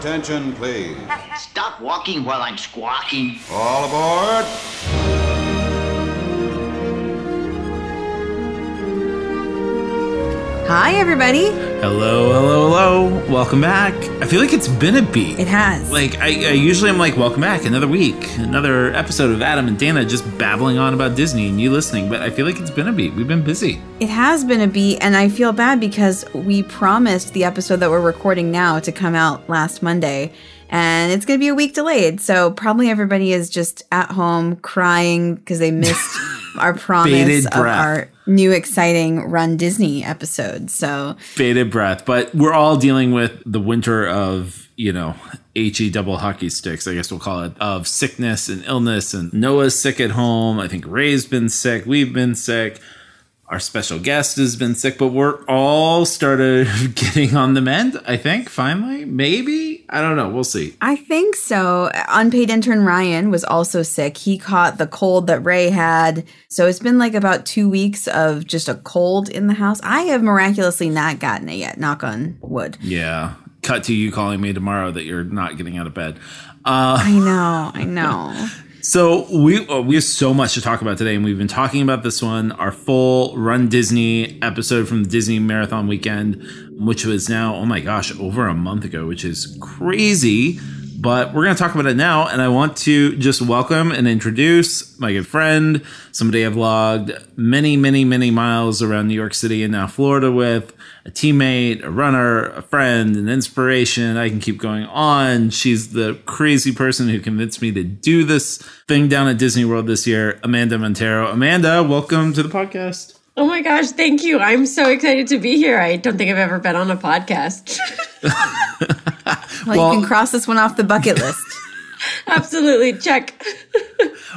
Attention, please. Stop walking while I'm squawking. All aboard. Hi, everybody. Hello, hello, hello. Welcome back. I feel like it's been a beat. It has. Like I, I usually am like, welcome back, another week, another episode of Adam and Dana just babbling on about Disney and you listening. But I feel like it's been a beat. We've been busy. It has been a beat, and I feel bad because we promised the episode that we're recording now to come out last Monday, and it's going to be a week delayed. So probably everybody is just at home crying because they missed our promise Bated of breath. our new exciting Run Disney episode. So Bated breath. But we're all dealing with the winter of you know he double hockey sticks. I guess we'll call it of sickness and illness. And Noah's sick at home. I think Ray's been sick. We've been sick. Our special guest has been sick, but we're all started getting on the mend. I think finally, maybe I don't know. We'll see. I think so. Unpaid intern Ryan was also sick. He caught the cold that Ray had. So it's been like about two weeks of just a cold in the house. I have miraculously not gotten it yet, knock on wood. Yeah. Cut to you calling me tomorrow that you're not getting out of bed. Uh, I know, I know. so we uh, we have so much to talk about today, and we've been talking about this one, our full Run Disney episode from the Disney Marathon weekend, which was now oh my gosh over a month ago, which is crazy. But we're going to talk about it now, and I want to just welcome and introduce my good friend, somebody I've logged many, many, many miles around New York City and now Florida with, a teammate, a runner, a friend, an inspiration. I can keep going on. She's the crazy person who convinced me to do this thing down at Disney World this year, Amanda Monteiro. Amanda, welcome to the podcast. Oh my gosh, thank you. I'm so excited to be here. I don't think I've ever been on a podcast. Well, Well- you can cross this one off the bucket list. Absolutely. Check.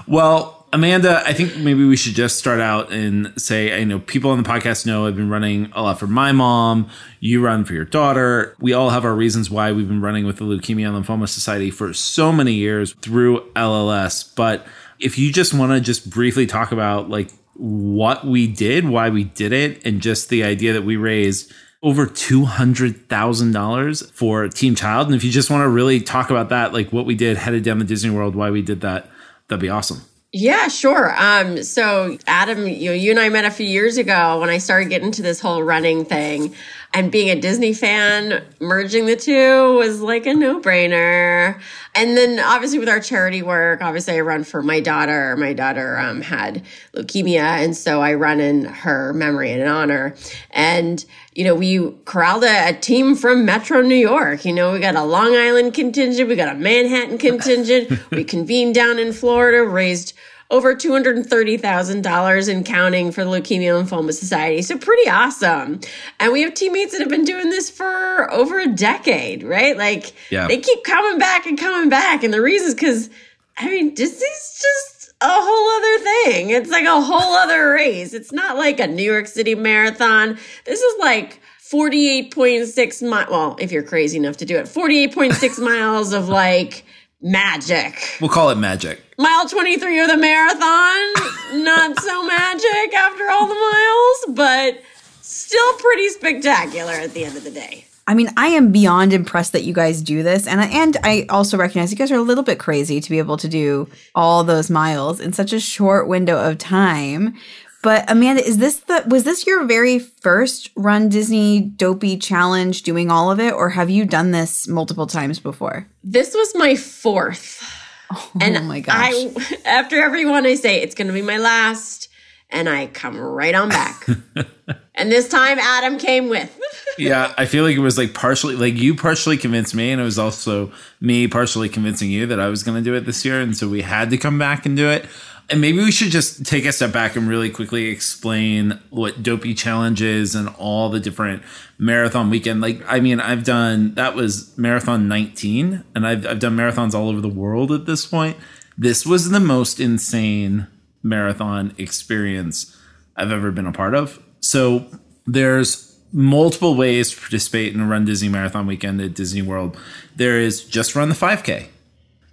Well, Amanda, I think maybe we should just start out and say, I know people on the podcast know I've been running a lot for my mom. You run for your daughter. We all have our reasons why we've been running with the Leukemia and Lymphoma Society for so many years through LLS. But if you just want to just briefly talk about like what we did, why we did it, and just the idea that we raised over $200,000 for Team Child. And if you just want to really talk about that, like what we did headed down to Disney World, why we did that, that'd be awesome. Yeah, sure. Um, so Adam, you you and I met a few years ago when I started getting into this whole running thing. And being a Disney fan, merging the two was like a no-brainer. And then obviously with our charity work, obviously I run for my daughter. My daughter um, had leukemia, and so I run in her memory and in honor. And you know, we corralled a, a team from Metro New York. You know, we got a Long Island contingent, we got a Manhattan contingent. we convened down in Florida, raised over $230,000 in counting for the Leukemia and Lymphoma Society. So pretty awesome. And we have teammates that have been doing this for over a decade, right? Like Yeah. they keep coming back and coming back. And the reason is because, I mean, Disney's just a whole other thing. It's like a whole other race. It's not like a New York City marathon. This is like 48.6 mi- well, if you're crazy enough to do it, 48.6 miles of like magic. We'll call it magic. Mile 23 of the marathon, not so magic after all the miles, but still pretty spectacular at the end of the day. I mean, I am beyond impressed that you guys do this, and I, and I also recognize you guys are a little bit crazy to be able to do all those miles in such a short window of time. But Amanda, is this the was this your very first Run Disney Dopey challenge, doing all of it, or have you done this multiple times before? This was my fourth. Oh and oh my gosh! I, after every one, I say it's going to be my last, and I come right on back. and this time, Adam came with. yeah, I feel like it was like partially like you partially convinced me, and it was also me partially convincing you that I was going to do it this year, and so we had to come back and do it. And maybe we should just take a step back and really quickly explain what Dopey Challenge is and all the different marathon weekend. Like, I mean, I've done that was marathon 19, and I've, I've done marathons all over the world at this point. This was the most insane marathon experience I've ever been a part of. So there's multiple ways to participate in a Run Disney Marathon weekend at Disney World. There is just run the 5K,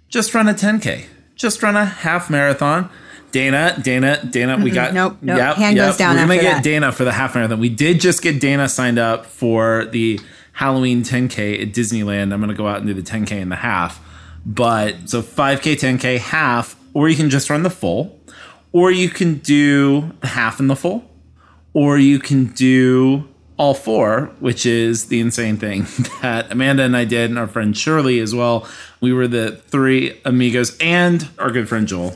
just run a 10K, just run a half marathon. Dana, Dana, Dana, we got Nope, nope. Hand goes down We're gonna get that. Dana for the half marathon. We did just get Dana signed up for the Halloween 10K at Disneyland. I'm to go out and do the 10K and the half. But so 5K, 10K, half, or you can just run the full, or you can do the half and the full, or you can do all four, which is the insane thing that Amanda and I did, and our friend Shirley as well. We were the three amigos and our good friend Joel.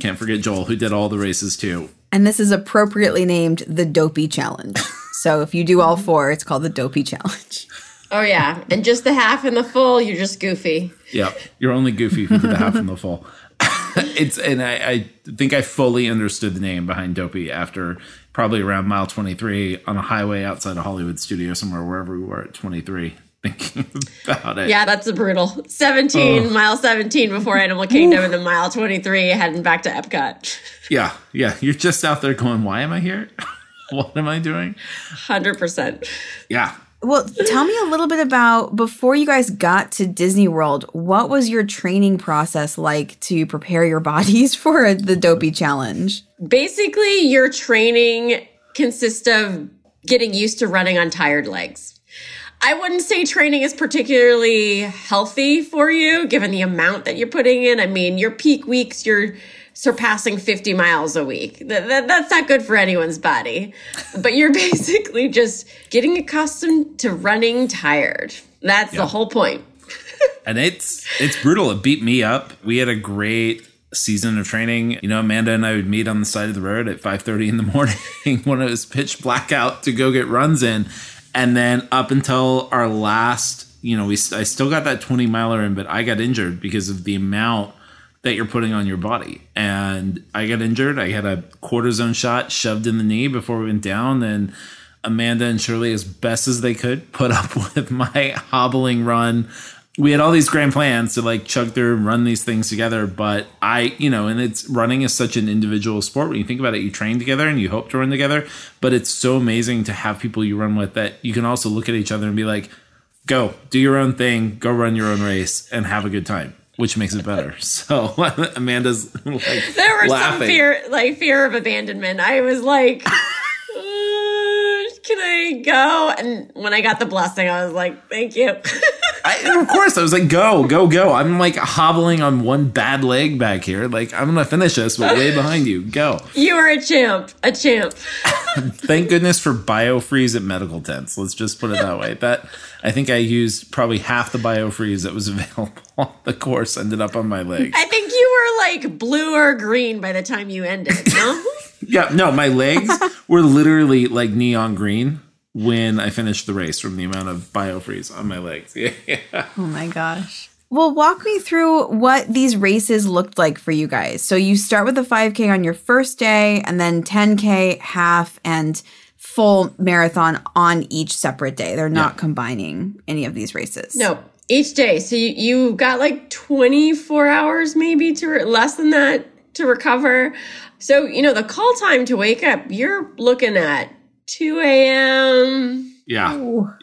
Can't forget Joel, who did all the races too. And this is appropriately named the Dopey Challenge. so if you do all four, it's called the Dopey Challenge. Oh yeah, and just the half and the full, you're just goofy. Yeah. you're only goofy for the half and the full. it's and I, I think I fully understood the name behind Dopey after probably around mile 23 on a highway outside of Hollywood studio somewhere wherever we were at 23 thinking about it. Yeah, that's a brutal 17, Oh. mile 17 before Animal Kingdom, and then mile 23 heading back to Epcot. Yeah, yeah. You're just out there going, why am I here? what am I doing? 100%. Yeah. Well, tell me a little bit about before you guys got to Disney World, what was your training process like to prepare your bodies for the Dopey Challenge? Basically, your training consists of getting used to running on tired legs. I wouldn't say training is particularly healthy for you, given the amount that you're putting in. I mean, your peak weeks, you're surpassing 50 miles a week. That, that- that's not good for anyone's body. But you're basically just getting accustomed to running tired. That's the whole point. and it's it's brutal. It beat me up. We had a great season of training. You know, Amanda and I would meet on the side of the road at 5:30 in the morning when it was pitch black out to go get runs in. And then up until our last, you know, we I still got that 20 miler in, but I got injured because of the amount that you're putting on your body. And I got injured. I had a cortisone shot shoved in the knee before we went down and Amanda and Shirley, as best as they could, put up with my hobbling run. We had all these grand plans to like chug through and run these things together, but I, you know, and it's running is such an individual sport. When you think about it, you train together and you hope to run together, but it's so amazing to have people you run with that you can also look at each other and be like, go, do your own thing, go run your own race and have a good time, which makes it better. So Amanda's like There was some fear, like fear of abandonment. I was like, "Uh, "Can I go?" And when I got the blessing, I was like, "Thank you." I, of course, I was like, go, go, go. I'm like hobbling on one bad leg back here. Like, I'm going to finish this, but way behind you. Go. you are a champ, a champ. Thank goodness for biofreeze at medical tents. Let's just put it that way. That I think I used probably half the biofreeze that was available on the course ended up on my leg. I think you were like blue or green by the time you ended. No, Yeah, no, my legs were literally like neon green when I finished the race from the amount of biofreeze on my legs. Yeah. Oh my gosh. Well, walk me through what these races looked like for you guys. So you start with the 5K on your first day, and then 10K, half, and full marathon on each separate day. They're not combining any of these races. no. Each day, so you you got like twenty four hours, maybe to re- less than that to recover. So you know the call time to wake up. You're looking at two a.m. Yeah.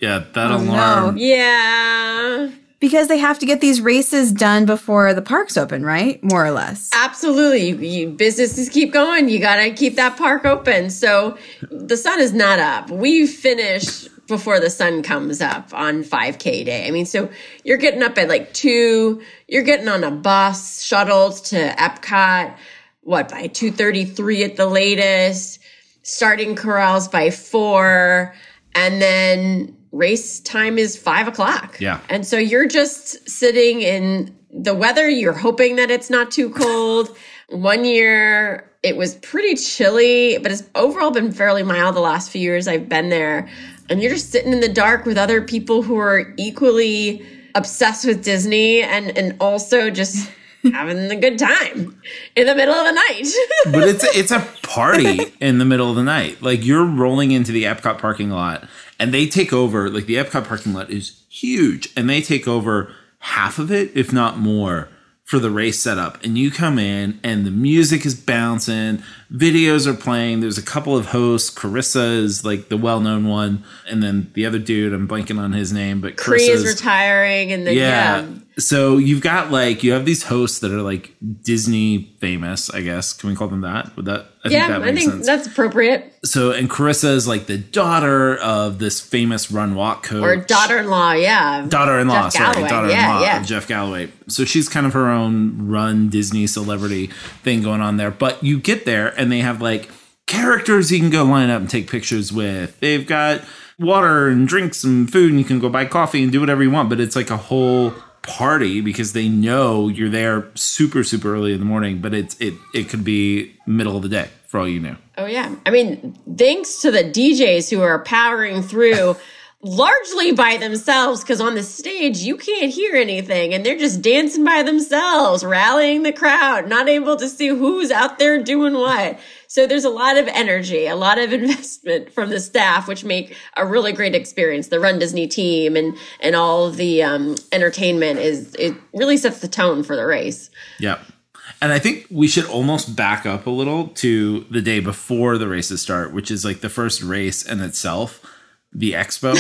Yeah, that Oh, no. alarm. Yeah. Because they have to get these races done before the parks open, right? More or less. Absolutely. You, you, businesses keep going. You got to keep that park open. So the sun is not up. We finish before the sun comes up on 5K day. I mean, so you're getting up at like two, you're getting on a bus shuttled to Epcot, what, by 2.33 at the latest, starting corrals by four, and then race time is five o'clock. Yeah. And so you're just sitting in the weather. You're hoping that it's not too cold. One year it was pretty chilly, but it's overall been fairly mild the last few years I've been there. And you're just sitting in the dark with other people who are equally obsessed with Disney and, and also just having a good time in the middle of the night. but it's it's a party in the middle of the night. Like you're rolling into the Epcot parking lot, and they take over. Like the Epcot parking lot is huge, and they take over half of it, if not more, for the race setup. And you come in, and the music is bouncing, videos are playing. There's a couple of hosts. Carissa is like the well known one. And then the other dude, I'm blanking on his name, but Cree is retiring, and then yeah. yeah. So you've got like you have these hosts that are like Disney famous, I guess. Can we call them that? Would that I Yeah, that I think sense. that's appropriate. so and Carissa is like the daughter of this famous run walk coach. Or daughter-in-law, yeah. daughter-in-law, Jeff sorry, Galloway. daughter-in-law Yeah, yeah. of Jeff Galloway. So she's kind of her own run Disney celebrity thing going on there. But you get there and they have like characters you can go line up and take pictures with. They've got water and drinks and food and you can go buy coffee and do whatever you want, but it's like a whole party because they know you're there super super early in the morning, but it's it it could be middle of the day for all you know. Oh yeah. I mean, thanks to the DJs who are powering through largely by themselves because on the stage you can't hear anything and they're just dancing by themselves, rallying the crowd, not able to see who's out there doing what. So there's a lot of energy, a lot of investment from the staff, which make a really great experience. The Run Disney team and and all the um, entertainment is it really sets the tone for the race. Yeah. And I think we should almost back up a little to the day before the races start, which is like the first race in itself, the expo.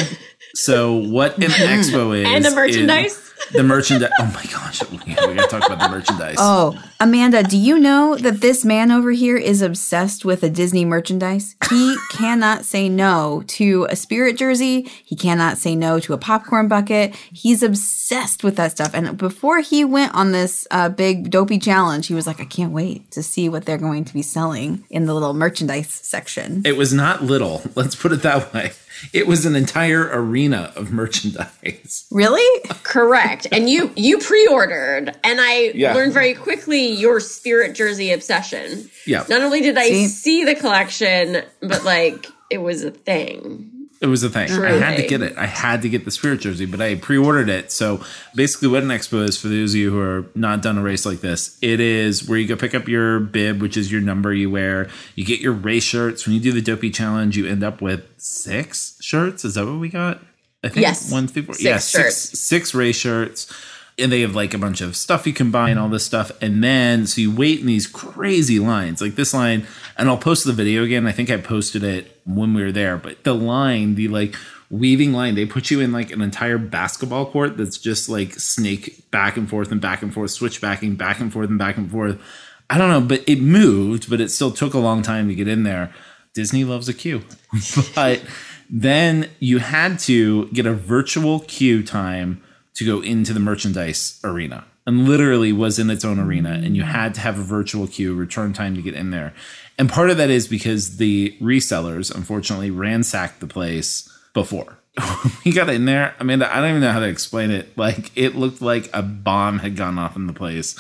so what an expo is And the merchandise. the merchandise. Oh my gosh, we gotta talk about the merchandise. Oh, Amanda, do you know that this man over here is obsessed with a Disney merchandise? He cannot say no to a spirit jersey. He cannot say no to a popcorn bucket. He's obsessed with that stuff. And before he went on this uh, big dopey challenge, he was like, I can't wait to see what they're going to be selling in the little merchandise section. It was not little. Let's put it that way. It was an entire arena of merchandise. Really? Correct. And you you pre-ordered and I Yeah. learned very quickly your spirit jersey obsession. Yeah. Not only did I See? see the collection, but like it was a thing. It was a thing. I had to get it. I had to get the spirit jersey, but I pre-ordered it. So basically, what an expo is for those of you who are not done a race like this, it is where you go pick up your bib, which is your number you wear. You get your race shirts. When you do the dopey challenge, you end up with six shirts. Is that what we got? I think Yes. one, three, four. Six yeah, six, shirts. six race shirts. And they have like a bunch of stuff you can buy and all this stuff. And then, so you wait in these crazy lines, like this line, and I'll post the video again. I think I posted it when we were there, but the line, the like weaving line, they put you in like an entire basketball court that's just like snake back and forth and back and forth, switchbacking back and forth and back and forth. I don't know, but it moved, but it still took a long time to get in there. Disney loves a queue. but then you had to get a virtual queue time to go into the merchandise arena and literally was in its own arena and you had to have a virtual queue return time to get in there. And part of that is because the resellers unfortunately ransacked the place before. We got in there amanda i don't even know how to explain it. Like it looked like a bomb had gone off in the place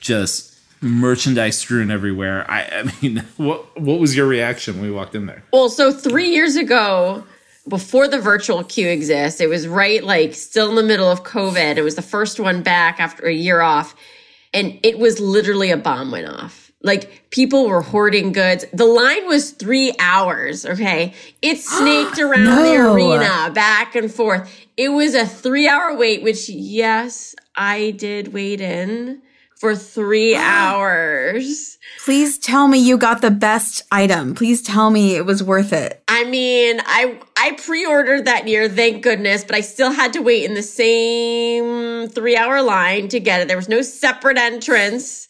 just merchandise strewn everywhere. I, I mean what what was your reaction when we walked in there? Well, so three years ago, before the virtual queue exists, it was right like still in the middle of COVID. It was the first one back after a year off. And it was literally a bomb went off. Like people were hoarding goods. The line was three hours. Okay. It snaked around the arena back and forth. It was a three hour wait, which yes, I did wait in for three hours. Please tell me you got the best item. Please tell me it was worth it. I mean, I I pre-ordered that year, thank goodness, but I still had to wait in the same 3-hour line to get it. There was no separate entrance.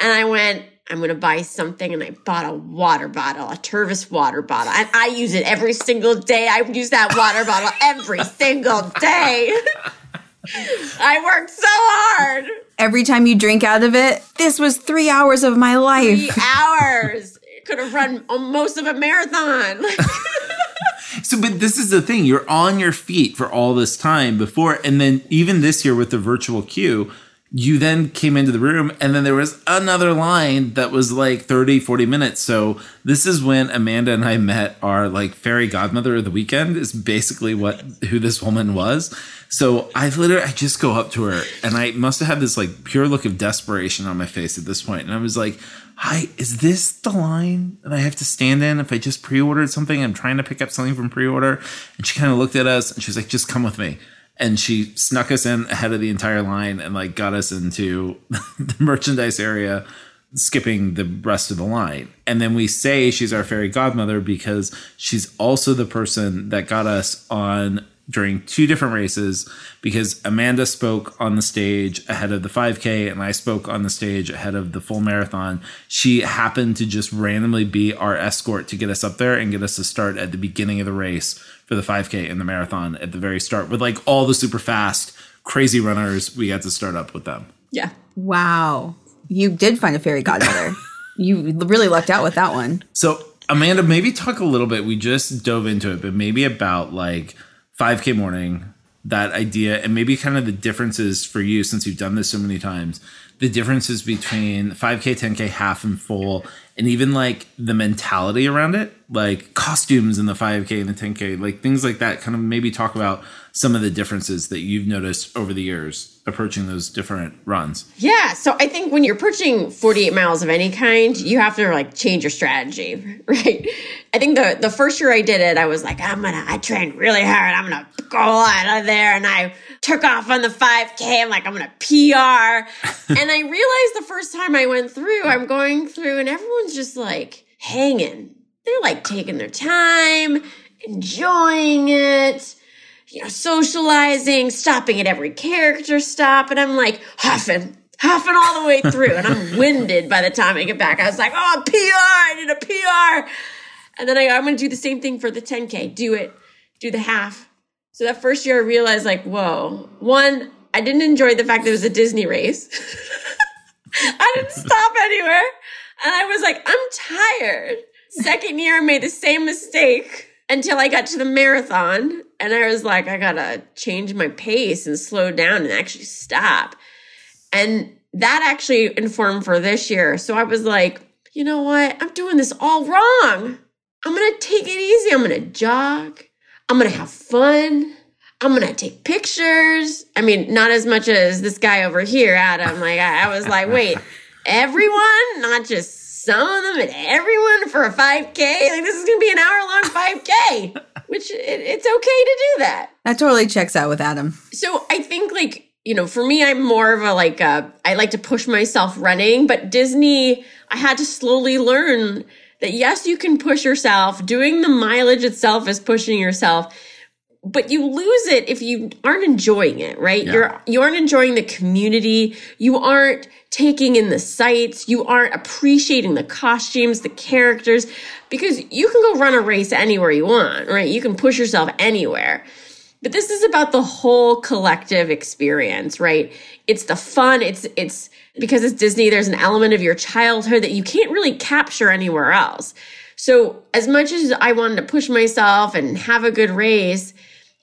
And I went, I'm going to buy something and I bought a water bottle, a Tervis water bottle. And I use it every single day. I use that water bottle every single day. I worked so hard. Every time you drink out of it, this was three hours of my life. Three life. hours. Could have run most of a marathon. So, but this is the thing: you're on your feet for all this time before, and then even this year with the virtual queue, you then came into the room, and then there was another line that was like 30, 40 minutes. So, this is when Amanda and I met our like fairy godmother of the weekend. Is basically what who this woman was. So, I literally I just go up to her, and I must have had this like pure look of desperation on my face at this point, and I was like. Hi, is this the line that I have to stand in if I just pre-ordered something? I'm trying to pick up something from pre-order. And she kind of looked at us and she was like, just come with me. And she snuck us in ahead of the entire line and like got us into the merchandise area skipping the rest of the line. And then we say she's our fairy godmother because she's also the person that got us on during two different races because Amanda spoke on the stage ahead of the 5K and I spoke on the stage ahead of the full marathon. She happened to just randomly be our escort to get us up there and get us to start at the beginning of the race for the 5K and the marathon at the very start with like all the super fast, crazy runners. We got to start up with them. Yeah. Wow. You did find a fairy godmother. you really lucked out with that one. So, Amanda, maybe talk a little bit. We just dove into it, but maybe about like 5K morning, that idea, and maybe kind of the differences for you since you've done this so many times, the differences between 5K, 10K, half, and full, and even like the mentality around it, like costumes in the 5K and the 10K, like things like that. Kind of maybe talk about some of the differences that you've noticed over the years approaching those different runs. Yeah. So I think when you're approaching 48 miles of any kind, you have to like change your strategy, right? I think the the first year I did it, I was like, I'm gonna, I trained really hard. I'm gonna go out of there, and I took off on the 5K. I'm like, I'm gonna PR, and I realized the first time I went through, I'm going through, and everyone's just like hanging. They're like taking their time, enjoying it you know, socializing, stopping at every character stop. And I'm like huffing, huffing all the way through. And I'm winded by the time I get back. I was like, oh, PR, I did a PR. And then I, I'm going to do the same thing for the 10K. Do it, do the half. So that first year I realized like, whoa, one, I didn't enjoy the fact that it was a Disney race. I didn't stop anywhere. And I was like, I'm tired. Second year I made the same mistake until I got to the marathon and I was like, I gotta change my pace and slow down and actually stop. And that actually informed for this year. So I was like, you know what? I'm doing this all wrong. I'm gonna take it easy. I'm gonna jog. I'm gonna have fun. I'm gonna take pictures. I mean, not as much as this guy over here, Adam. Like, I, I was like, wait, everyone, not just some of them, and everyone for a 5K? Like, this is gonna be an hour long 5K which it, it's okay to do that. That totally checks out with Adam. So I think like you know, for me, I'm more of a like a, I like to push myself running, but Disney, I had to slowly learn that yes, you can push yourself. Doing the mileage itself is pushing yourself, but you lose it if you aren't enjoying it, right? Yeah. You're you aren't enjoying the community. You aren't taking in the sights. You aren't appreciating the costumes, the characters, because you can go run a race anywhere you want, right? You can push yourself anywhere. But this is about the whole collective experience, right? It's the fun. It's, it's because it's Disney, there's an element of your childhood that you can't really capture anywhere else. So as much as I wanted to push myself and have a good race,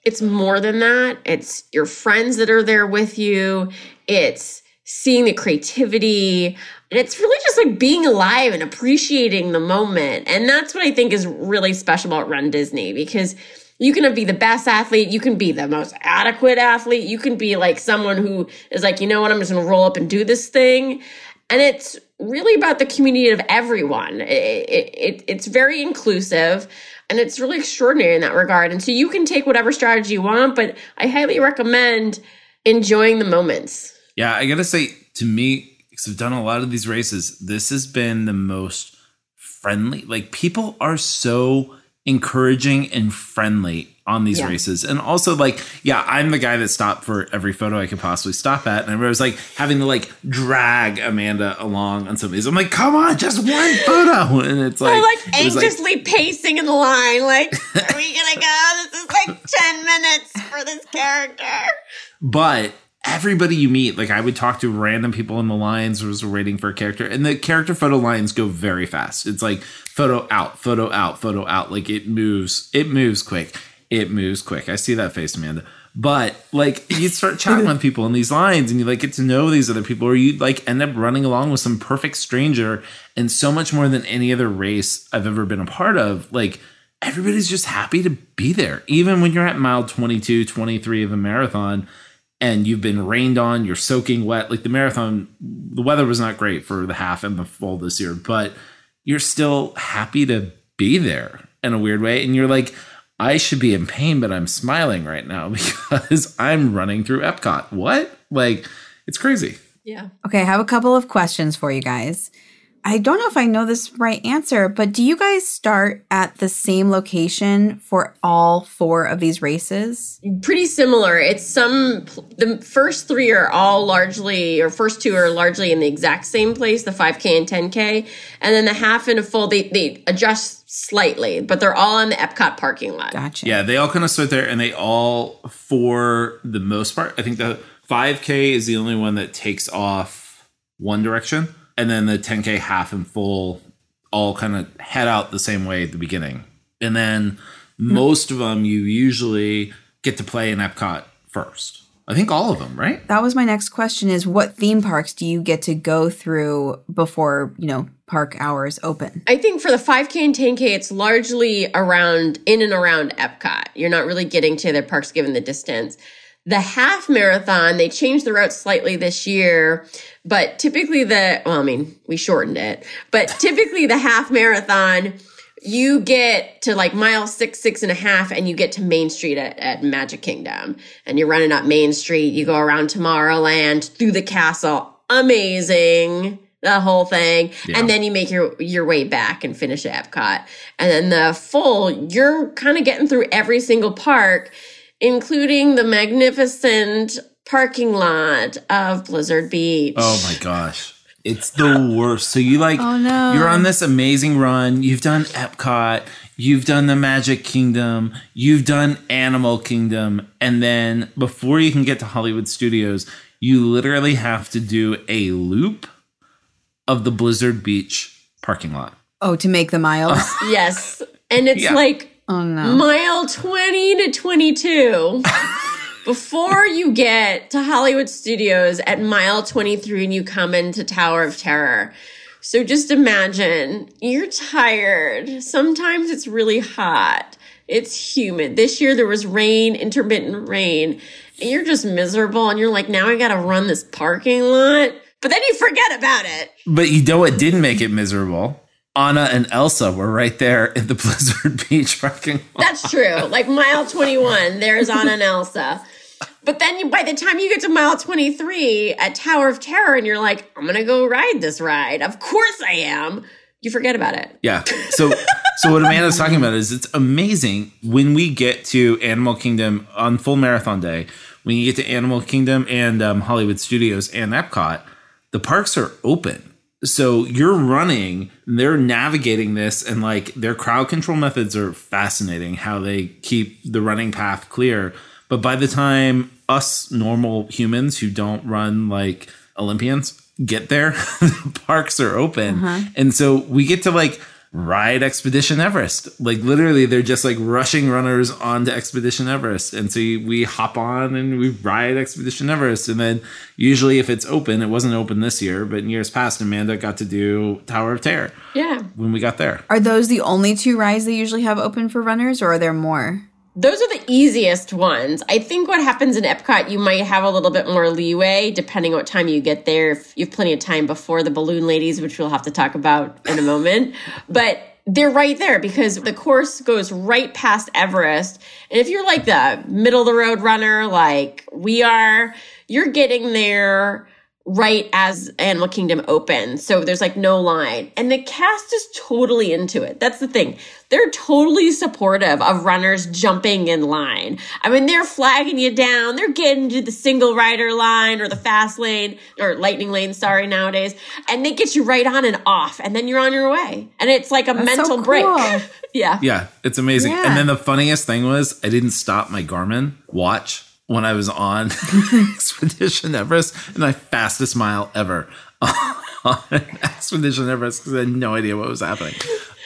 it's more than that. It's your friends that are there with you. It's seeing the creativity. And it's really just like being alive and appreciating the moment. And that's what I think is really special about Run Disney because you can be the best athlete, you can be the most adequate athlete, you can be like someone who is like, you know what, I'm just gonna roll up and do this thing. And it's really about the community of everyone. It, it, it, it's very inclusive and it's really extraordinary in that regard. And so you can take whatever strategy you want, but I highly recommend enjoying the moments. Yeah, I gotta say, to me, because I've done a lot of these races, this has been the most friendly. Like people are so encouraging and friendly on these yeah. races. And also like, yeah, I'm the guy that stopped for every photo I could possibly stop at. And I was like having to like drag Amanda along on some of these. I'm like, come on, just one photo. And it's like, like anxiously like, pacing in the line. Like, are we gonna go? This is like 10 minutes for this character. But everybody you meet, like I would talk to random people in the lines was waiting for a character, and the character photo lines go very fast. It's like photo out, photo out, photo out. Like it moves, it moves quick. It moves quick. I see that face, Amanda. But like you start chatting with people in these lines and you like get to know these other people, or you like end up running along with some perfect stranger, and so much more than any other race I've ever been a part of. Like everybody's just happy to be there. Even when you're at mile 22, 23 of a marathon, and you've been rained on, you're soaking wet. Like the marathon, the weather was not great for the half and the full this year, but you're still happy to be there in a weird way. And you're like, I should be in pain, but I'm smiling right now because I'm running through Epcot. What? Like, it's crazy. Yeah. Okay, I have a couple of questions for you guys. I don't know if I know this right answer, but do you guys start at the same location for all four of these races? Pretty similar. It's some, the first three are all largely, or first two are largely in the exact same place, the 5K and 10K. And then the half and a full, they, they adjust slightly, but they're all in the Epcot parking lot. Gotcha. Yeah, they all kind of start there, and they all, for the most part, I think the 5K is the only one that takes off one direction, and then the 10K half and full all kind of head out the same way at the beginning. And then hmm. most of them, you usually get to play in Epcot first. I think all of them, right? That was my next question is what theme parks do you get to go through before, you know, park hours open? I think for the 5K and 10K, it's largely around, in and around Epcot. You're not really getting to the parks given the distance. The half marathon, they changed the route slightly this year, but typically the, well, I mean, we shortened it, but typically the half marathon, you get to like mile six, six and a half, and you get to Main Street at, at Magic Kingdom. And you're running up Main Street, you go around Tomorrowland, through the castle. Amazing. The whole thing. Yeah. And then you make your, your way back and finish at Epcot. And then the full, you're kind of getting through every single park, including the magnificent parking lot of Blizzard Beach. Oh my gosh. It's the worst. So you like Oh, no. you're on this amazing run. You've done Epcot, you've done the Magic Kingdom, you've done Animal Kingdom, and then before you can get to Hollywood Studios, you literally have to do a loop of the Blizzard Beach parking lot. Oh, to make the miles? Yes. And it's Yeah. like oh no. mile 20 to 22 before you get to Hollywood Studios at mile 23 and you come into Tower of Terror. So just imagine you're tired. Sometimes it's really hot. It's humid. This year there was rain, intermittent rain, and you're just miserable and you're like, now I got to run this parking lot. But then you forget about it. But you know what didn't make it miserable? Anna and Elsa were right there in the Blizzard Beach parking lot. That's true. Like mile 21, there's Anna and Elsa. But then you, by the time you get to mile 23 at Tower of Terror and you're like, I'm going to go ride this ride. Of course I am. You forget about it. Yeah. So so what Amanda's talking about is it's amazing when we get to Animal Kingdom on full marathon day, when you get to Animal Kingdom and um, Hollywood Studios and Epcot, the parks are open. So you're running, they're navigating this, and like their crowd control methods are fascinating. How they keep the running path clear, but by the time us normal humans who don't run like Olympians get there, the parks are open, uh-huh. and so we get to like ride Expedition Everest. Like literally, they're just like rushing runners onto Expedition Everest, and so we hop on and we ride Expedition Everest. And then usually, if it's open, it wasn't open this year, but in years past, Amanda got to do Tower of Terror Yeah. when we got there. Are those the only two rides they usually have open for runners, or are there more? Those are the easiest ones. I think what happens in Epcot, you might have a little bit more leeway depending on what time you get there. If you have plenty of time before the balloon ladies, which we'll have to talk about in a moment. But they're right there because the course goes right past Everest. And if you're like the middle of the road runner, like we are, you're getting there right as Animal Kingdom opens. So there's like no line. And the cast is totally into it. That's the thing. They're totally supportive of runners jumping in line. I mean, they're flagging you down. They're getting to the single rider line or the fast lane or lightning lane, sorry, nowadays. And they get you right on and off. And then you're on your way. And it's like a so mental break. cool. yeah. Yeah, it's amazing. Yeah. And then the funniest thing was I didn't stop my Garmin watch when I was on Expedition Everest, and my fastest mile ever on Expedition Everest because I had no idea what was happening.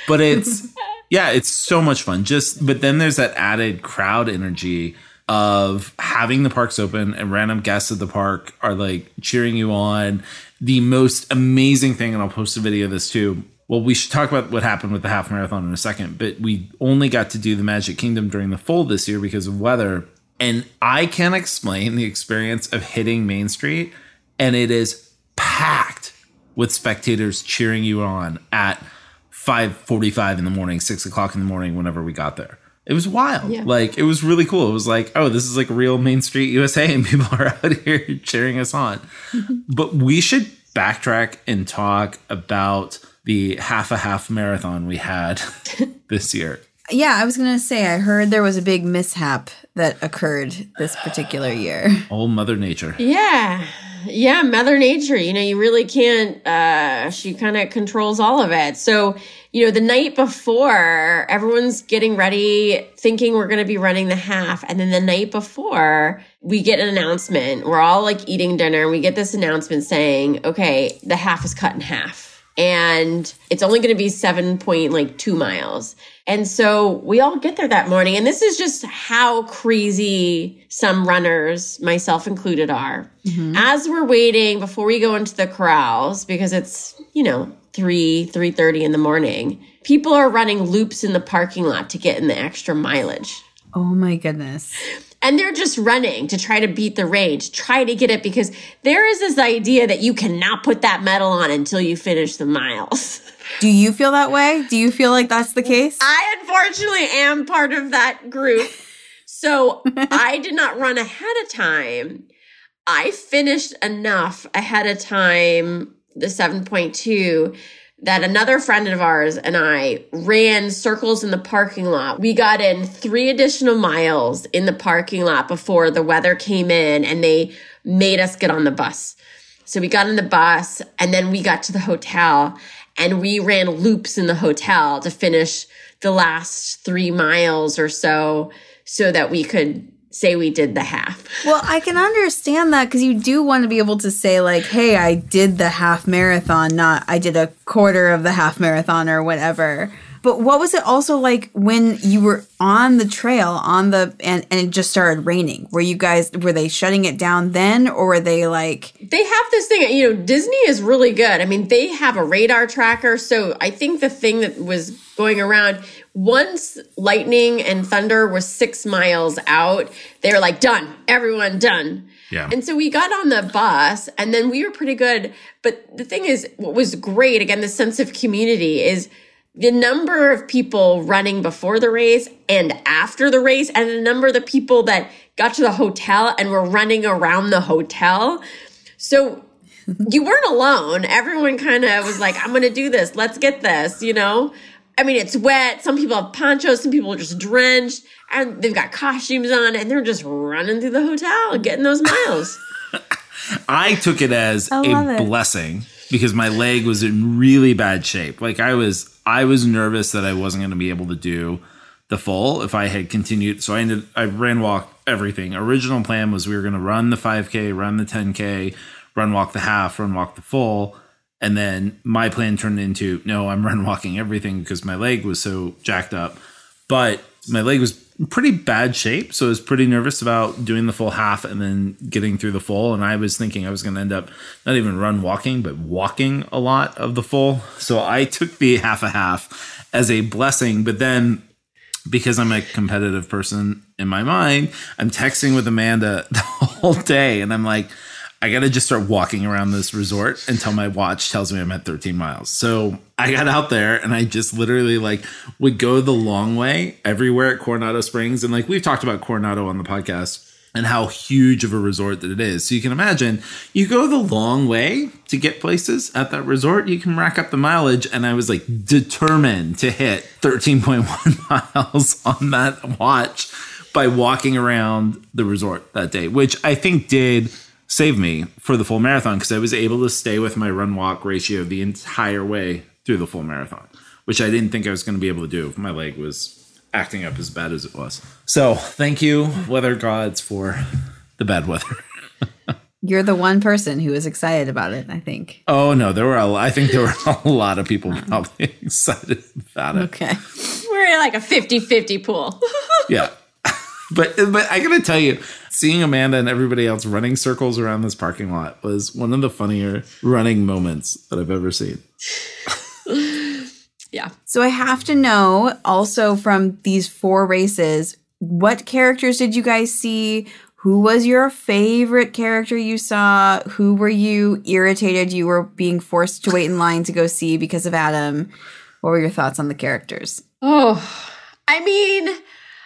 But it's yeah, it's so much fun. Just but then there's that added crowd energy of having the parks open and random guests at the park are like cheering you on. The most amazing thing, and I'll post a video of this too. Well, we should talk about what happened with the half marathon in a second, but we only got to do the Magic Kingdom during the full this year because of weather. And I can't explain the experience of hitting Main Street, and it is packed with spectators cheering you on at 5.45 in the morning 6 o'clock in the morning whenever we got there it was wild Yeah. like it was really cool it was like oh this is like real main street usa and people are out here cheering us on but we should backtrack and talk about the half a half marathon we had this year. Yeah, I was to say, I heard there was a big mishap that occurred this particular year. Oh, Mother Nature. Yeah. Yeah, Mother Nature, you know, you really can't uh she kind of controls all of it. So, you know, the night before, everyone's getting ready thinking we're going to be running the half, and then the night before, we get an announcement. We're all like eating dinner, and we get this announcement saying, "Okay, the half is cut in half." And it's only going to be seven point like two miles. And so we all get there that morning. And this is just how crazy some runners, myself included, are. Mm-hmm. As we're waiting before we go into the corrals, because it's, you know, 3, 3.30 in the morning, people are running loops in the parking lot to get in the extra mileage. Oh my goodness. And they're just running to try to beat the range, try to get it because there is this idea that you cannot put that medal on until you finish the miles. Do you feel that way? Do you feel like that's the case? I unfortunately am part of that group. So I did not run ahead of time. I finished enough ahead of time, the 7.2, that another friend of ours and I ran circles in the parking lot. We got in three additional miles in the parking lot before the weather came in and they made us get on the bus. So we got in the bus and then we got to the hotel and we ran loops in the hotel to finish the last three miles or so so that we could say we did the half. Well, I can understand that because you do want to be able to say, like, hey, I did the half marathon, not I did a quarter of the half marathon or whatever. But what was it also like when you were on the trail on the and, and it just started raining? Were you guys were they shutting it down then or were they like They have this thing, you know, Disney is really good. I mean, they have a radar tracker. So I think the thing that was going around once lightning and thunder was six miles out, they were like, done, everyone done. Yeah. And so we got on the bus and then we were pretty good. But the thing is, what was great, again, the sense of community is the number of people running before the race and after the race, and the number of the people that got to the hotel and were running around the hotel. So you weren't alone. Everyone kind of was like, I'm going to do this. Let's get this, you know? I mean, it's wet. Some people have ponchos. Some people are just drenched and they've got costumes on and they're just running through the hotel getting those miles. I took it as I love a it. blessing because my leg was in really bad shape. Like I was I was nervous that I wasn't going to be able to do the full if I had continued. So I ended I ran walk everything. Original plan was we were going to run the 5k, run the 10k, run walk the half, run walk the full. And then my plan turned into no, I'm run walking everything because my leg was so jacked up. But my leg was pretty bad shape. So I was pretty nervous about doing the full half and then getting through the full. And I was thinking I was going to end up not even run walking, but walking a lot of the full. So I took the half a half as a blessing. But then because I'm a competitive person in my mind, I'm texting with Amanda the whole day. And I'm like, I got to just start walking around this resort until my watch tells me I'm at 13 miles. So I got out there and I just literally like would go the long way everywhere at Coronado Springs. And like we've talked about Coronado on the podcast and how huge of a resort that it is. So you can imagine you go the long way to get places at that resort, you can rack up the mileage. And I was like determined to hit 13.1 miles on that watch by walking around the resort that day, which I think did save me for the full marathon because I was able to stay with my run walk ratio the entire way through the full marathon, which I didn't think I was going to be able to do. My leg was acting up as bad as it was. So thank you, weather gods, for the bad weather. you're the one person who was excited about it, I think. Oh no, there were a, I think there were a lot of people probably excited about it. Okay. We're in like a 50 50 pool. Yeah. But but I gotta tell you, seeing Amanda and everybody else running circles around this parking lot was one of the funnier running moments that I've ever seen. yeah. So I have to know also from these four races, what characters did you guys see? Who was your favorite character you saw? Who were you irritated you were being forced to wait in line to go see because of Adam? What were your thoughts on the characters? Oh, I mean,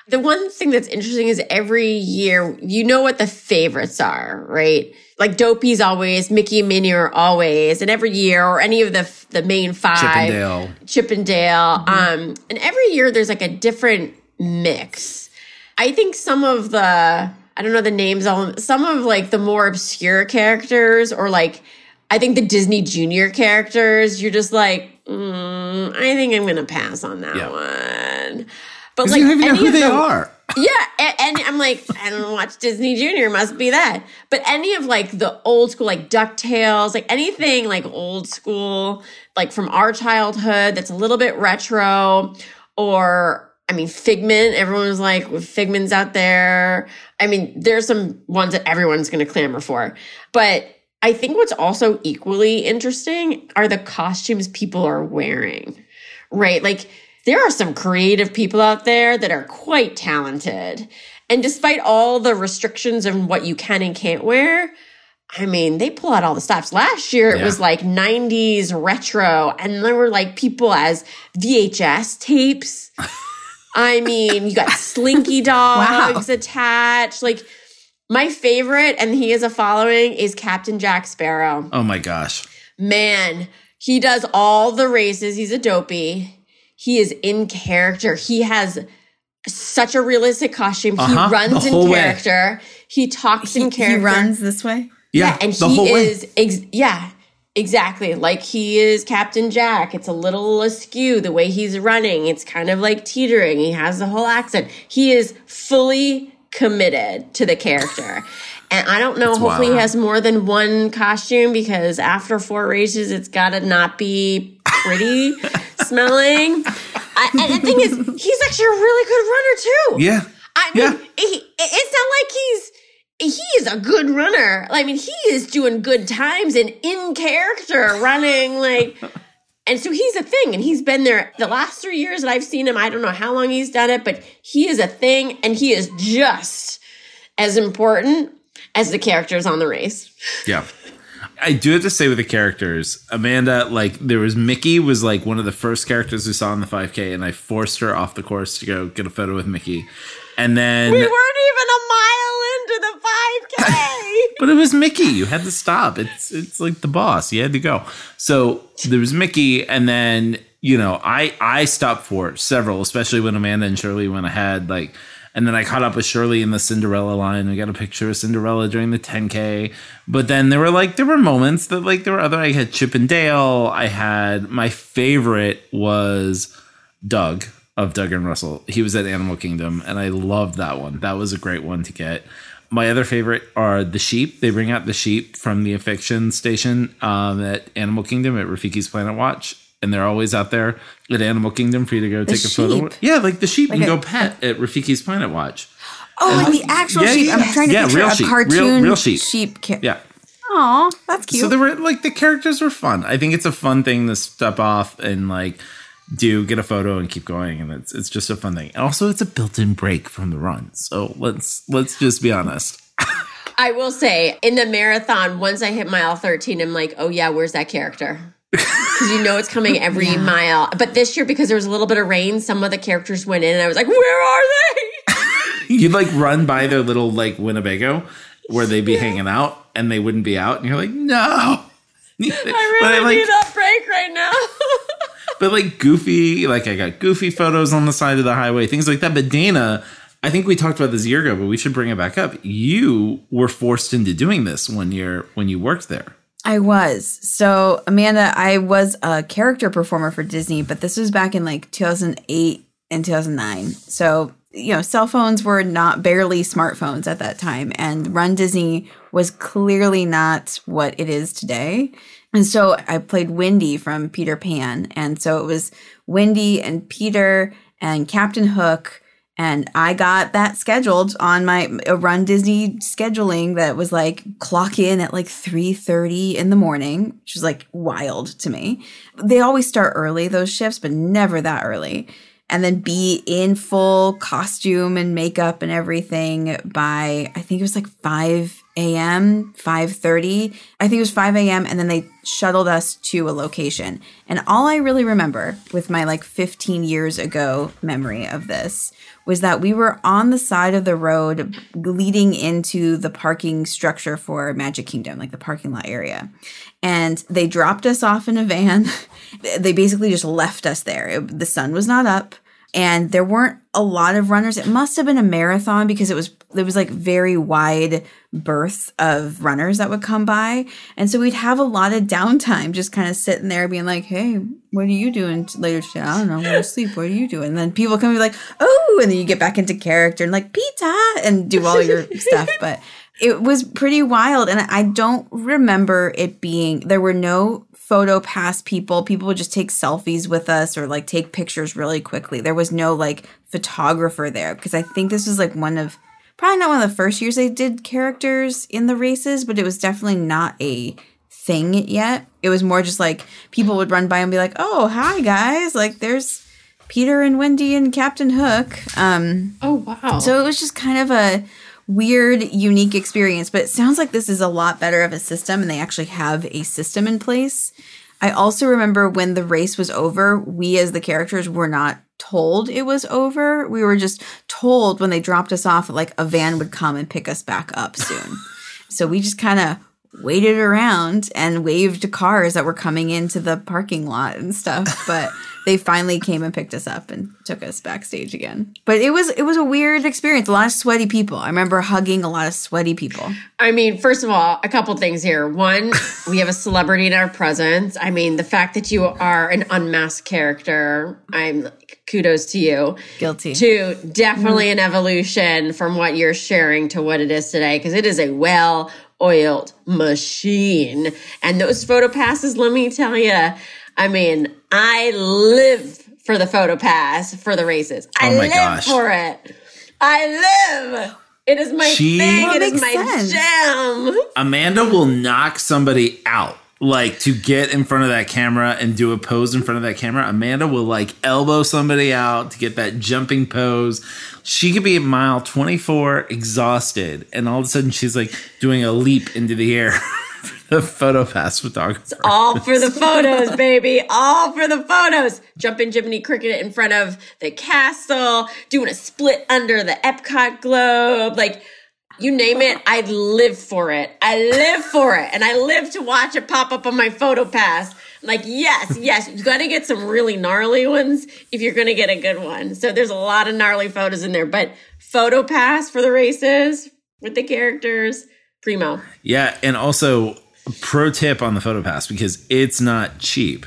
The one thing that's interesting is every year, you know what the favorites are, right? Like Dopey's always, Mickey and Minnie are always, and every year, or any of the the main five, Chip 'n' Dale. Chippendale. Um, and every year there's like a different mix. I think some of the, I don't know the names, all some of like the more obscure characters, or like, I think the Disney Junior characters, you're just like, mm, I think I'm gonna pass on that Yeah. one. But like you don't even know any who of they the- are. yeah, and, and I'm like, I don't watch Disney Junior, must be that. But any of like the old school, like Ducktales, like anything like old school, like from our childhood, that's a little bit retro, or I mean, Figment. Everyone was like, Figment's out there. I mean, there's some ones that everyone's going to clamor for, but. I think what's also equally interesting are the costumes people are wearing right? Like there are some creative people out there that are quite talented. And despite all the restrictions and what you can and can't wear, I mean, they pull out all the stops. Last year it Yeah. was like 90s retro, and there were like people as VHS tapes. I mean, you got slinky dogs attached. Like my favorite, and he has a following, is Captain Jack Sparrow Oh my gosh. man, he does all the races. He's a dopey. He is in character. He has such a realistic costume. Uh-huh, He runs in whole way. character. He talks He, in character. he runs this way. Yeah, and the he whole way. is ex- yeah, exactly. Like he is Captain Jack. It's a little askew the way he's running. It's kind of like teetering. He has the whole accent. He is fully committed to the character. And I don't know, That's hopefully wild. he has more than one costume because after four races, it's got to not be pretty smelling. I, and the thing is, he's actually a really good runner too. Yeah. I mean, Yeah. he, it's not like he's he is a good runner. I mean, he is doing good times and in character running like and so he's a thing and he's been there the last 3 years that I've seen him. I don't know how long he's done it, but he is a thing and he is just as important as the characters on the race. Yeah. I do have to say with the characters, Amanda, like there was Mickey was like one of the first characters we saw in the 5K, and I forced her off the course to go get a photo with Mickey. And then We weren't even a mile into the 5K. But it was Mickey. You had to stop. It's it's like the boss. You had to go. So there was Mickey, and then you know I I stopped for several, especially when Amanda and Shirley went ahead. Like, and then I caught up with Shirley in the Cinderella line. We got a picture of Cinderella during the 10k. But then there were like there were moments that like there were other. I had Chip and Dale. I had my favorite was Dug of Dug and Russell. He was at Animal Kingdom, and I loved that one. That was a great one to get. My other favorite are the sheep. They bring out the sheep from the Affection Section um, at Animal Kingdom at Rafiki's Planet Watch, and they're always out there at Animal Kingdom for you to go take a photo. Yeah, like the sheep Like you a- can go pet at Rafiki's Planet Watch. Oh, like the actual Yeah, sheep. yeah, I'm trying to yeah, picture real a sheep. Real- cartoon real sheep. sheep. Ca- Yeah. Aw, that's cute. So there were like the characters were fun. I think it's a fun thing to step off and like do get a photo and keep going, and it's it's just a fun thing. And also, it's a built-in break from the run. So let's let's just be honest. I will say in the marathon, once I hit mile 13, I'm like, oh yeah, where's that character? Because you know it's coming every mile. But this year, because there was a little bit of rain, some of the characters went in and I was like, where are they? You'd like run by their little like Winnebago where they'd be hanging out, and they wouldn't be out, and you're like, no. I but really like, need that break right now. but like goofy, like I got goofy photos on the side of the highway, things like that. But Dana, I think we talked about this a year ago, but we should bring it back up. You were forced into doing this one year when you worked there. I was. So, Amanda, I was a character performer for Disney, but this was back in like 2008 and 2009. So, you know, cell phones were not barely smartphones at that time, and Run Disney was clearly not what it is today. And so I played Wendy from Peter Pan. And so it was Wendy and Peter and Captain Hook and I got that scheduled on my Run Disney scheduling that was like clock in at like 3:30 in the morning, which was like wild to me. They always start early those shifts, but never that early. And then be in full costume and makeup and everything by I think it was like 5 a.m., 5:30. I think it was 5 a.m. and then they shuttled us to a location. And all I really remember with my like 15 years ago memory of this was that we were on the side of the road leading into the parking structure for Magic Kingdom, like the parking lot area. And they dropped us off in a van. they basically just left us there. It- the sun was not up and there weren't a lot of runners. It must have been a marathon because it was there was like very wide berths of runners that would come by, and so we'd have a lot of downtime, just kind of sitting there, being like, "Hey, what are you doing later today? I don't know. I'm gonna sleep. What are you doing?" And then people come and be like, "Oh," and then you get back into character and like pizza and do all your stuff, but. It was pretty wild, and I don't remember it being. There were no photo pass people. People would just take selfies with us or like take pictures really quickly. There was no like photographer there because I think this was like one of probably not one of the first years they did characters in the races, but it was definitely not a thing yet. It was more just like people would run by and be like, "Oh, hi guys! Like there's Peter and Wendy and Captain Hook." Um, Oh wow. so it was just kind of a weird, unique experience, but it sounds like this is a lot better of a system and they actually have a system in place. I also remember when the race was over, we as the characters were not told it was over. We were just told when they dropped us off that like a van would come and pick us back up soon. so we just kind of waited around and waved cars that were coming into the parking lot and stuff, but they finally came and picked us up and took us backstage again. But it was it was a weird experience. A lot of sweaty people. I remember hugging a lot of sweaty people. I mean, first of all, a couple things here. One, we have a celebrity in our presence. I mean, the fact that you are an unmasked character, I'm kudos to you. Guilty. Two, definitely mm-hmm. an evolution from what you're sharing to what it is today, because it is a well oiled machine. And those photo passes, let me tell you, I mean, I live for the photo pass for the races. I Oh my live gosh. for it. I live. It is my She- thing. Well, it it is my sense. jam. Amanda will knock somebody out. Like to get in front of that camera and do a pose in front of that camera, Amanda will like elbow somebody out to get that jumping pose. She could be at mile 24 exhausted, and all of a sudden she's like doing a leap into the air. the photo pass photographer. It's all for the photos, baby. All for the photos. Jumping Jiminy Cricket in front of the castle, doing a split under the Epcot globe. Like, you name it, I live for it. I live for it. And I live to watch it pop up on my photo pass. I'm like, yes, yes, you got to get some really gnarly ones if you're going to get a good one. So there's a lot of gnarly photos in there, but photo pass for the races with the characters, primo. Yeah, and also pro tip on the photo pass because it's not cheap.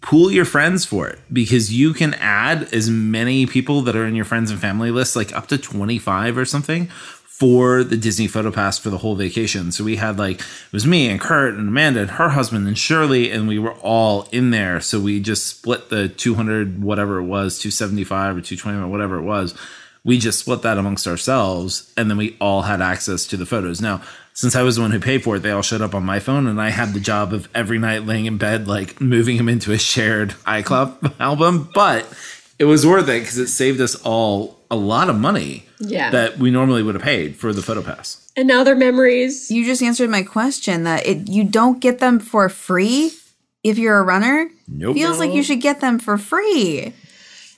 Pool your friends for it because you can add as many people that are in your friends and family list, like up to 25 or something, for the Disney photo pass for the whole vacation. So we had like it was me and Kurt and Amanda and her husband and Shirley, and we were all in there. So we just split the 200 whatever it was, 275 or 220 or whatever it was we just split that amongst ourselves and then we all had access to the photos now since i was the one who paid for it they all showed up on my phone and i had the job of every night laying in bed like moving them into a shared icloud album but it was worth it because it saved us all a lot of money Yeah. that we normally would have paid for the photo pass And now they're memories. You just answered my question that it you don't get them for free if you're a runner. Nope. Feels like you should get them for free.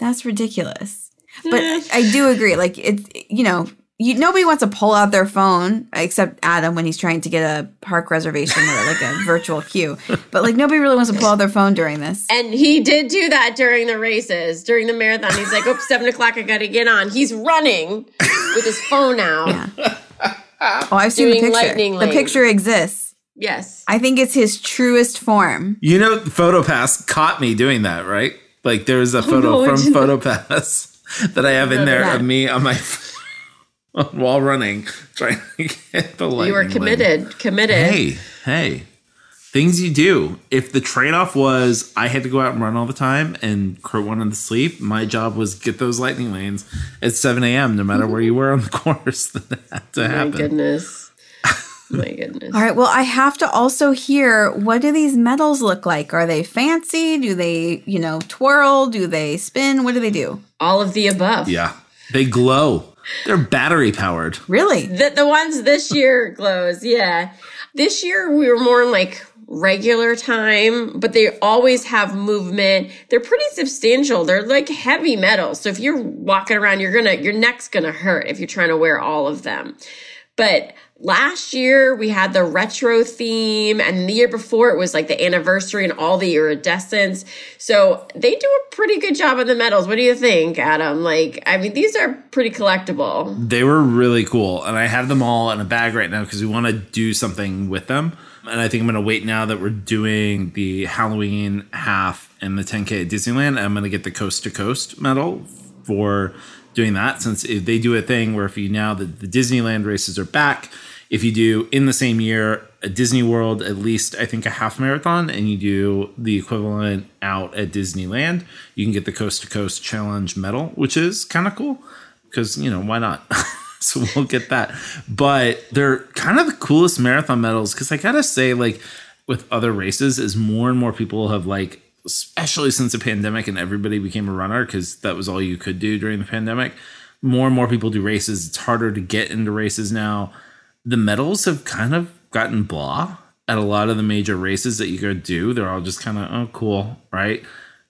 That's ridiculous. But eh. I do agree. Like it's you know, you nobody wants to pull out their phone except Adam when he's trying to get a park reservation or like a virtual queue. But like nobody really wants to pull out their phone during this. And he did do that during the races, during the marathon. He's like, "Oops, seven o'clock, I got to get on." He's running with his phone out. Oh, I've seen the picture. lightning The picture exists. Yes, I think it's his truest form. you know PhotoPass caught me doing that right like there was a oh, photo no, from didn't. photo pass that i have in there that. of me on my phone while running trying to get the you were lightning lane. committed. Committed. Hey, hey. Things you do. If the trade off was I had to go out and run all the time and Kurt wanted to sleep, my job was get those lightning lanes at 7 a.m. no matter where you were on the course that had to My goodness. My goodness. All right. Well, I have to also hear what do these medals look like? Are they fancy? Do they, you know, twirl? Do they spin? What do they do? All of the above. Yeah. They glow. They're battery powered. Really? The, the ones this year glows, yeah. This year we were more in like regular time, but they always have movement. They're pretty substantial. They're like heavy metal. So if you're walking around, you're gonna, your neck's gonna hurt if you're trying to wear all of them. But last year we had the retro theme and the year before it was like the anniversary and all the iridescence. So they do a pretty good job on the medals What do you think, Adam? Like, I mean, these are pretty collectible. They were really cool. And I have them all in a bag right now because we want to do something with them. And I think I'm going to wait now that we're doing the Halloween half and the 10K at Disneyland. I'm going to get the coast to coast medal for doing that since if they do a thing where if you now the, the Disneyland races are back, if you do in the same year a Disney World, at least I think a half marathon, and you do the equivalent out at Disneyland, you can get the coast to coast challenge medal, which is kind of cool because, you know, why not? so we'll get that. But they're kind of the coolest marathon medals because I gotta say, like with other races, is more and more people have like, especially since the pandemic and everybody became a runner because that was all you could do during the pandemic. More and more people do races. It's harder to get into races now. The medals have kind of gotten blah at a lot of the major races that you go do. They're all just kind of, oh, cool, right?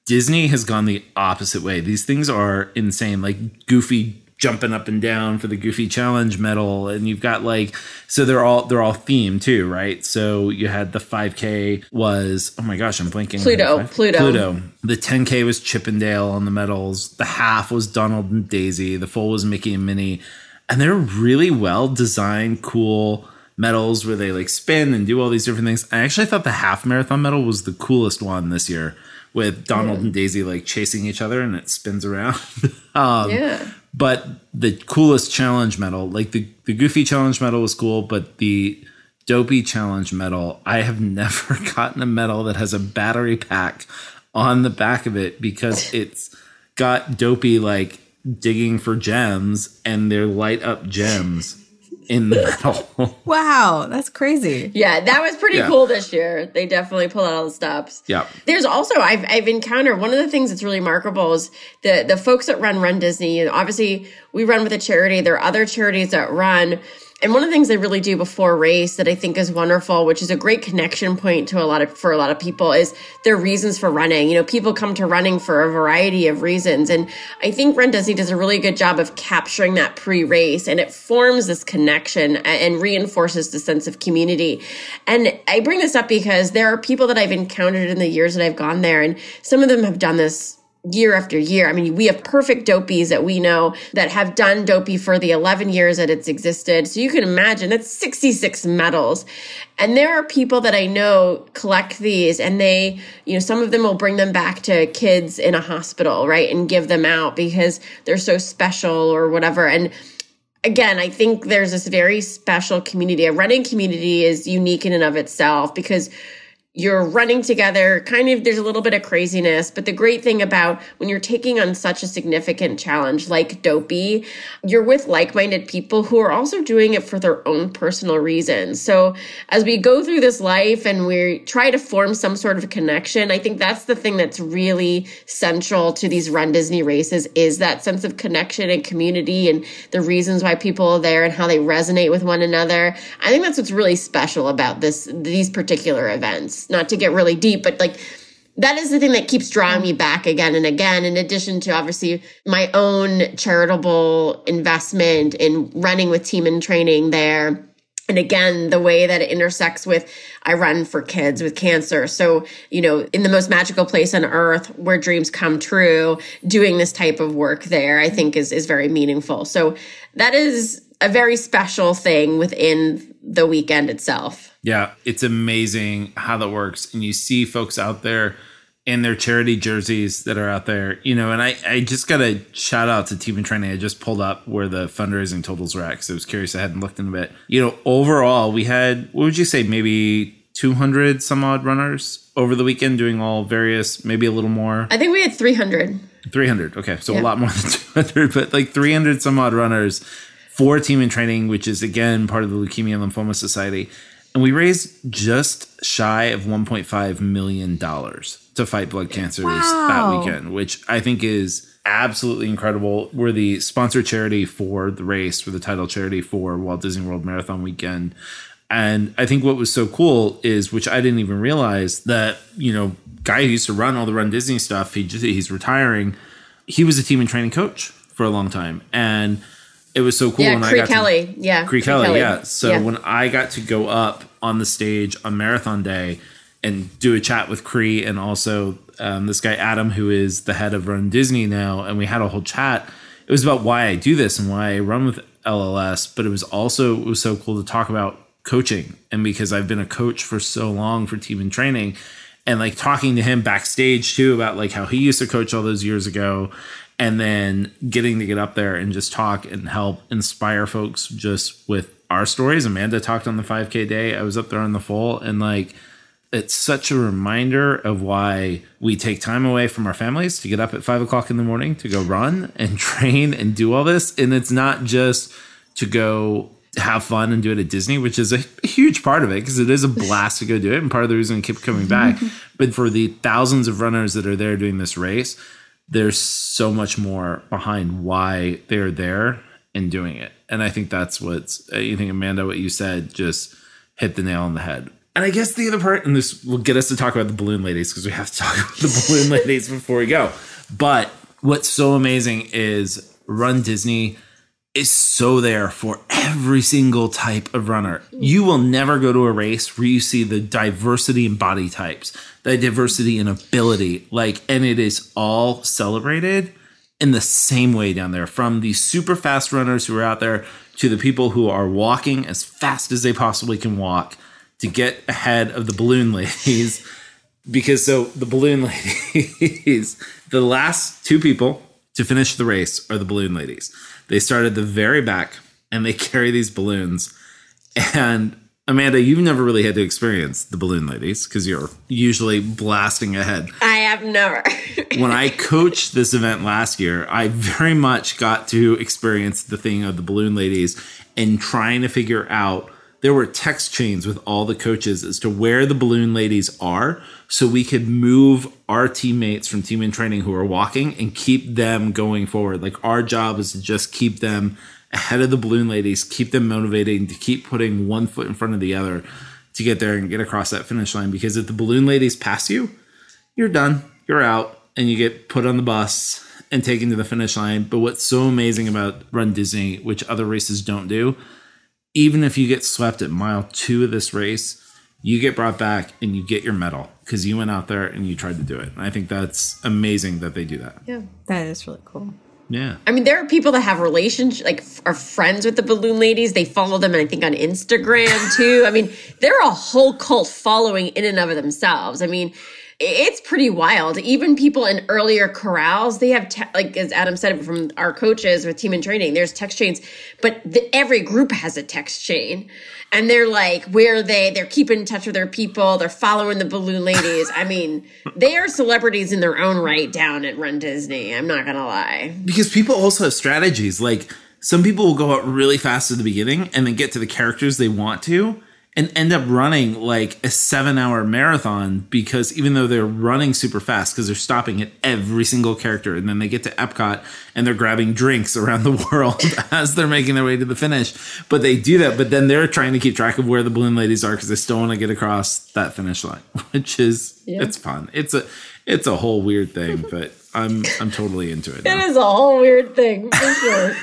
Disney has gone the opposite way. These things are insane. Like Goofy jumping up and down for the Goofy Challenge medal, and you've got like so they're all they're all themed too, right? So you had the 5K was oh my gosh, I'm blinking. Pluto, Pluto, Pluto. The 10K was Chip 'n' Dale on the medals. The half was Donald and Daisy. The full was Mickey and Minnie, and they're really well designed, cool medals where they like spin and do all these different things. I actually thought the half marathon medal was the coolest one this year with Donald and Daisy like chasing each other and it spins around. um, Yeah. But the coolest challenge medal, like the, the Goofy challenge medal was cool, but the Dopey challenge medal, I have never gotten a medal that has a battery pack on the back of it because it's got Dopey like digging for gems and they're light up gems in the medal. Wow, that's crazy. Yeah, that was pretty Yeah. cool this year. They definitely pulled out all the stops. yeah. There's also I've I've encountered one of the things that's really remarkable is the the folks that run Run Disney. And obviously, we run with a charity. There are other charities that run. And one of the things they really do before race that I think is wonderful, which is a great connection point to a lot of for a lot of people, is their reasons for running. You know, people come to running for a variety of reasons, and I think Run Disney does a really good job of capturing that pre-race, and it forms this connection and reinforces the sense of community. And I bring this up because there are people that I've encountered in the years that I've gone there, and some of them have done this year after year. I mean, we have perfect dopies that we know that have done dopey for the 11 years that it's existed. So you can imagine that's 66 medals. And there are people that I know collect these and they, you know, some of them will bring them back to kids in a hospital, right? And give them out because they're so special or whatever. And again, I think there's this very special community. A running community is unique in and of itself because you're running together kind of there's a little bit of craziness but the great thing about when you're taking on such a significant challenge like dopey you're with like-minded people who are also doing it for their own personal reasons. So as we go through this life and we try to form some sort of connection i think that's the thing that's really central to these run disney races is that sense of connection and community and the reasons why people are there and how they resonate with one another. I think that's what's really special about this these particular events not to get really deep but like that is the thing that keeps drawing me back again and again. In addition to obviously my own charitable investment in running with team in training there. And again the way that it intersects with i run for kids with cancer. So you know in the most magical place on earth where dreams come true doing this type of work there i think is is very meaningful. So that is a very special thing within the weekend itself Yeah, it's amazing how that works. And you see folks out there in their charity jerseys that are out there, you know, and I, I just got a shout out to Team in Training. I just pulled up where the fundraising totals were at because I was curious. I hadn't looked in a bit. You know, overall, we had, what would you say, maybe 200 some odd runners over the weekend doing all various, maybe a little more. i think we had 300 300. Okay. So a lot more than 200, but like 300 some odd runners for team in training, which is again part of the Leukemia and Lymphoma Society. And we raised just shy of $1.5 million to fight blood cancers that weekend, which I think is absolutely incredible. We're the sponsor charity for the race, we're the title charity for Walt Disney World Marathon weekend. And I think what was so cool is, which I didn't even realize, that, you know, guy who used to run all the Run Disney stuff, he just, he's retiring. He was a team in training coach for a long time. And it was so cool Yeah, when I Cree got to- Kelly. Yeah, Cree Cree Kelly, Kelly. yeah. So Yeah. when I got to go up on the stage on Marathon Day and do a chat with Cree and also um, this guy Adam, who is the head of Run Disney now, and we had a whole chat. It was about why I do this and why I run with LLS, but it was also it was so cool to talk about coaching and because I've been a coach for so long for team in training and like talking to him backstage too about like how he used to coach all those years ago and then getting to get up there and just talk and help inspire folks just with our stories. Amanda talked on the 5K day. I was up there on the full and like it's such a reminder of why we take time away from our families to get up at five o'clock in the morning to go run and train and do all this. And it's not just to go have fun and do it at Disney, which is a huge part of it because it is a blast to go do it. And part of the reason I keep coming back. But for the thousands of runners that are there doing this race, there's so much more behind why they're there and doing it. And I think that's what's, I think, Amanda, what you said just hit the nail on the head. And I guess the other part, and this will get us to talk about the balloon ladies because we have to talk about the balloon ladies before we go. But what's so amazing is Run Disney is so there for every single type of runner. You will never go to a race where you see the diversity in body types, the diversity and ability, like, and it is all celebrated in the same way down there from the super fast runners who are out there to the people who are walking as fast as they possibly can walk to get ahead of the balloon ladies. Because so the balloon ladies the last two people to finish the race are the balloon ladies. They start at the very back and they carry these balloons. And amanda you've never really had to experience the balloon ladies because you're usually blasting ahead I have never. when I coached this event last year, I very much got to experience the thing of the balloon ladies and trying to figure out. There were text chains with all the coaches as to where the balloon ladies are so we could move our teammates from team in training who are walking and keep them going forward. Like our job is to just keep them ahead of the balloon ladies, keep them motivating to keep putting one foot in front of the other to get there and get across that finish line. Because if the balloon ladies pass you, you're done. You're out and you get put on the bus and taken to the finish line. But what's so amazing about Run Disney, which other races don't do, even if you get swept at mile two of this race, you get brought back and you get your medal because you went out there and you tried to do it. And I think that's amazing that they do that. yeah. That is really cool. Yeah. I mean, there are people that have relationships, like are friends with the balloon ladies. They follow them, I think, on Instagram too. I mean, they're a whole cult following in and of themselves. I mean, it's pretty wild. Even people in earlier corrals, they have, te- like as Adam said, from our coaches with team in training, there's text chains, but the, every group has a text chain. And they're like, where they, they're keeping in touch with their people. They're following the balloon ladies. I mean, they are celebrities in their own right down at Run Disney. I'm not to lie. because people also have strategies. Like some people will go out really fast at the beginning and then get to the characters they want to and end up running like a seven hour marathon because even though they're running super fast because they're stopping at every single character and then they get to Epcot and they're grabbing drinks around the world as they're making their way to the finish. But they do that, but then they're trying to keep track of where the balloon ladies are because they still want to get across that finish line, which is it's fun. It's a it's a whole weird thing, but I'm I'm totally into it. It now. is a whole weird thing for sure.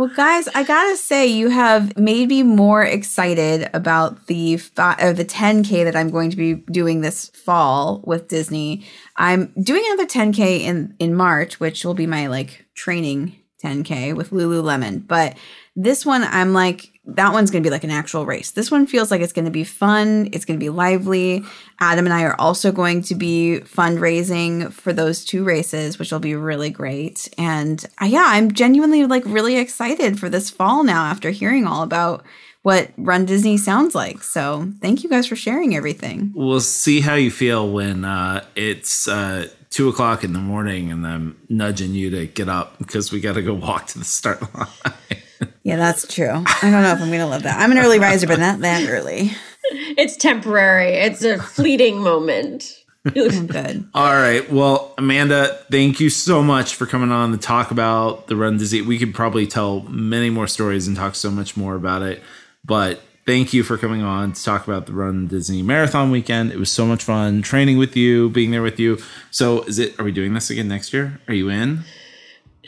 Well, guys, I gotta say, you have made me more excited about the or the 10k that I'm going to be doing this fall with Disney. I'm doing another 10k in in March, which will be my like training 10k with Lululemon. But this one, I'm like, that one's gonna be like an actual race. This one feels like it's gonna be fun. It's gonna be lively. Adam and I are also going to be fundraising for those two races, which will be really great. And uh, yeah, I'm genuinely like really excited for this fall now after hearing all about what Run Disney sounds like. So thank you guys for sharing everything. we'll see how you feel when uh, it's uh, two o'clock in the morning and I'm nudging you to get up because we got to go walk to the start line. Yeah, that's true. I don't know if I'm going to love that. I'm an early riser, but not that early. It's temporary. It's a fleeting moment. I'm good. All right. Well, Amanda, thank you so much for coming on to talk about the Run Disney. We could probably tell many more stories and talk so much more about it. But thank you for coming on to talk about the Run Disney Marathon weekend. It was so much fun training with you, being there with you. So, is it? Are we doing this again next year? Are you in?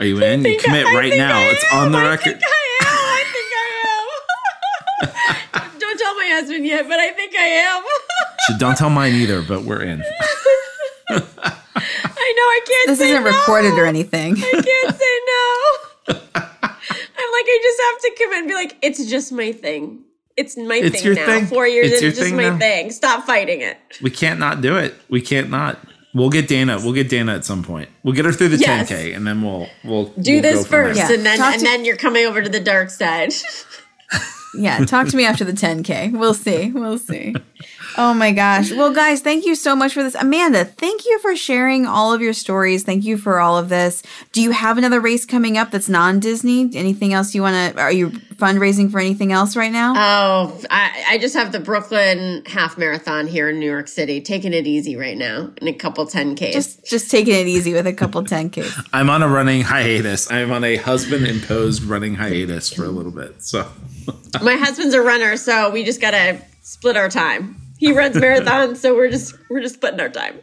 Are you in? You commit I- I right now. I It's am. on the I record. Husband yet, but I think I am. So don't tell mine either, but we're in. I know I can't. This say isn't no. recorded or anything. I can't say no. I'm like, I just have to come in and be like, it's just my thing. It's my It's thing your now. thing. Four years It's in, your it's just thing my now. thing. Stop fighting it. We can't not do it. We can't not. We'll get Dana. We'll get Dana at some point. We'll get her through the Yes. 10K, and then we'll we'll Do we'll this go from there. first, Yeah. and then Talk and to- then you're coming over to the dark side. Yeah, talk to me after the 10K. We'll see. We'll see. Oh my gosh. Well, guys, thank you so much for this. Amanda, thank you for sharing all of your stories. Thank you for all of this. Do you have another race coming up that's non Disney? Anything else you want to? Are you fundraising for anything else right now? Oh, I, I just have the Brooklyn half marathon here in New York City, taking it easy right now, and a couple 10Ks. just, just taking it easy with a couple 10Ks. I'm on a running hiatus. I'm on a husband imposed running hiatus for a little bit. So My husband's a runner, so we just gotta split our time. He runs marathons, so we're just we're just splitting our time.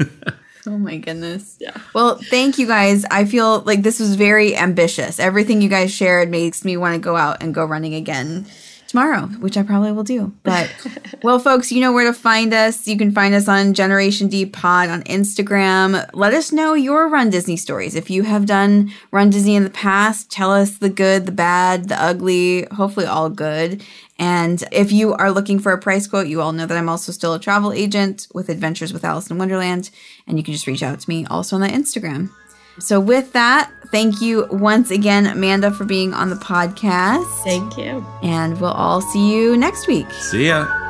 Oh my goodness. Yeah. Well, thank you guys. I feel like this was very ambitious. Everything you guys shared makes me want to go out and go running again tomorrow, which I probably will do. But well, folks, you know where to find us. You can find us on Generation D Pod on Instagram. Let us know your Run Disney stories. If you have done Run Disney in the past, tell us the good, the bad, the ugly, hopefully all good. And if you are looking for a price quote, you all know that I'm also still a travel agent with Adventures with Alice in Wonderland. And you can just reach out to me also on the Instagram. So, with that, thank you once again, Amanda, for being on the podcast. Thank you. And we'll all see you next week. see ya.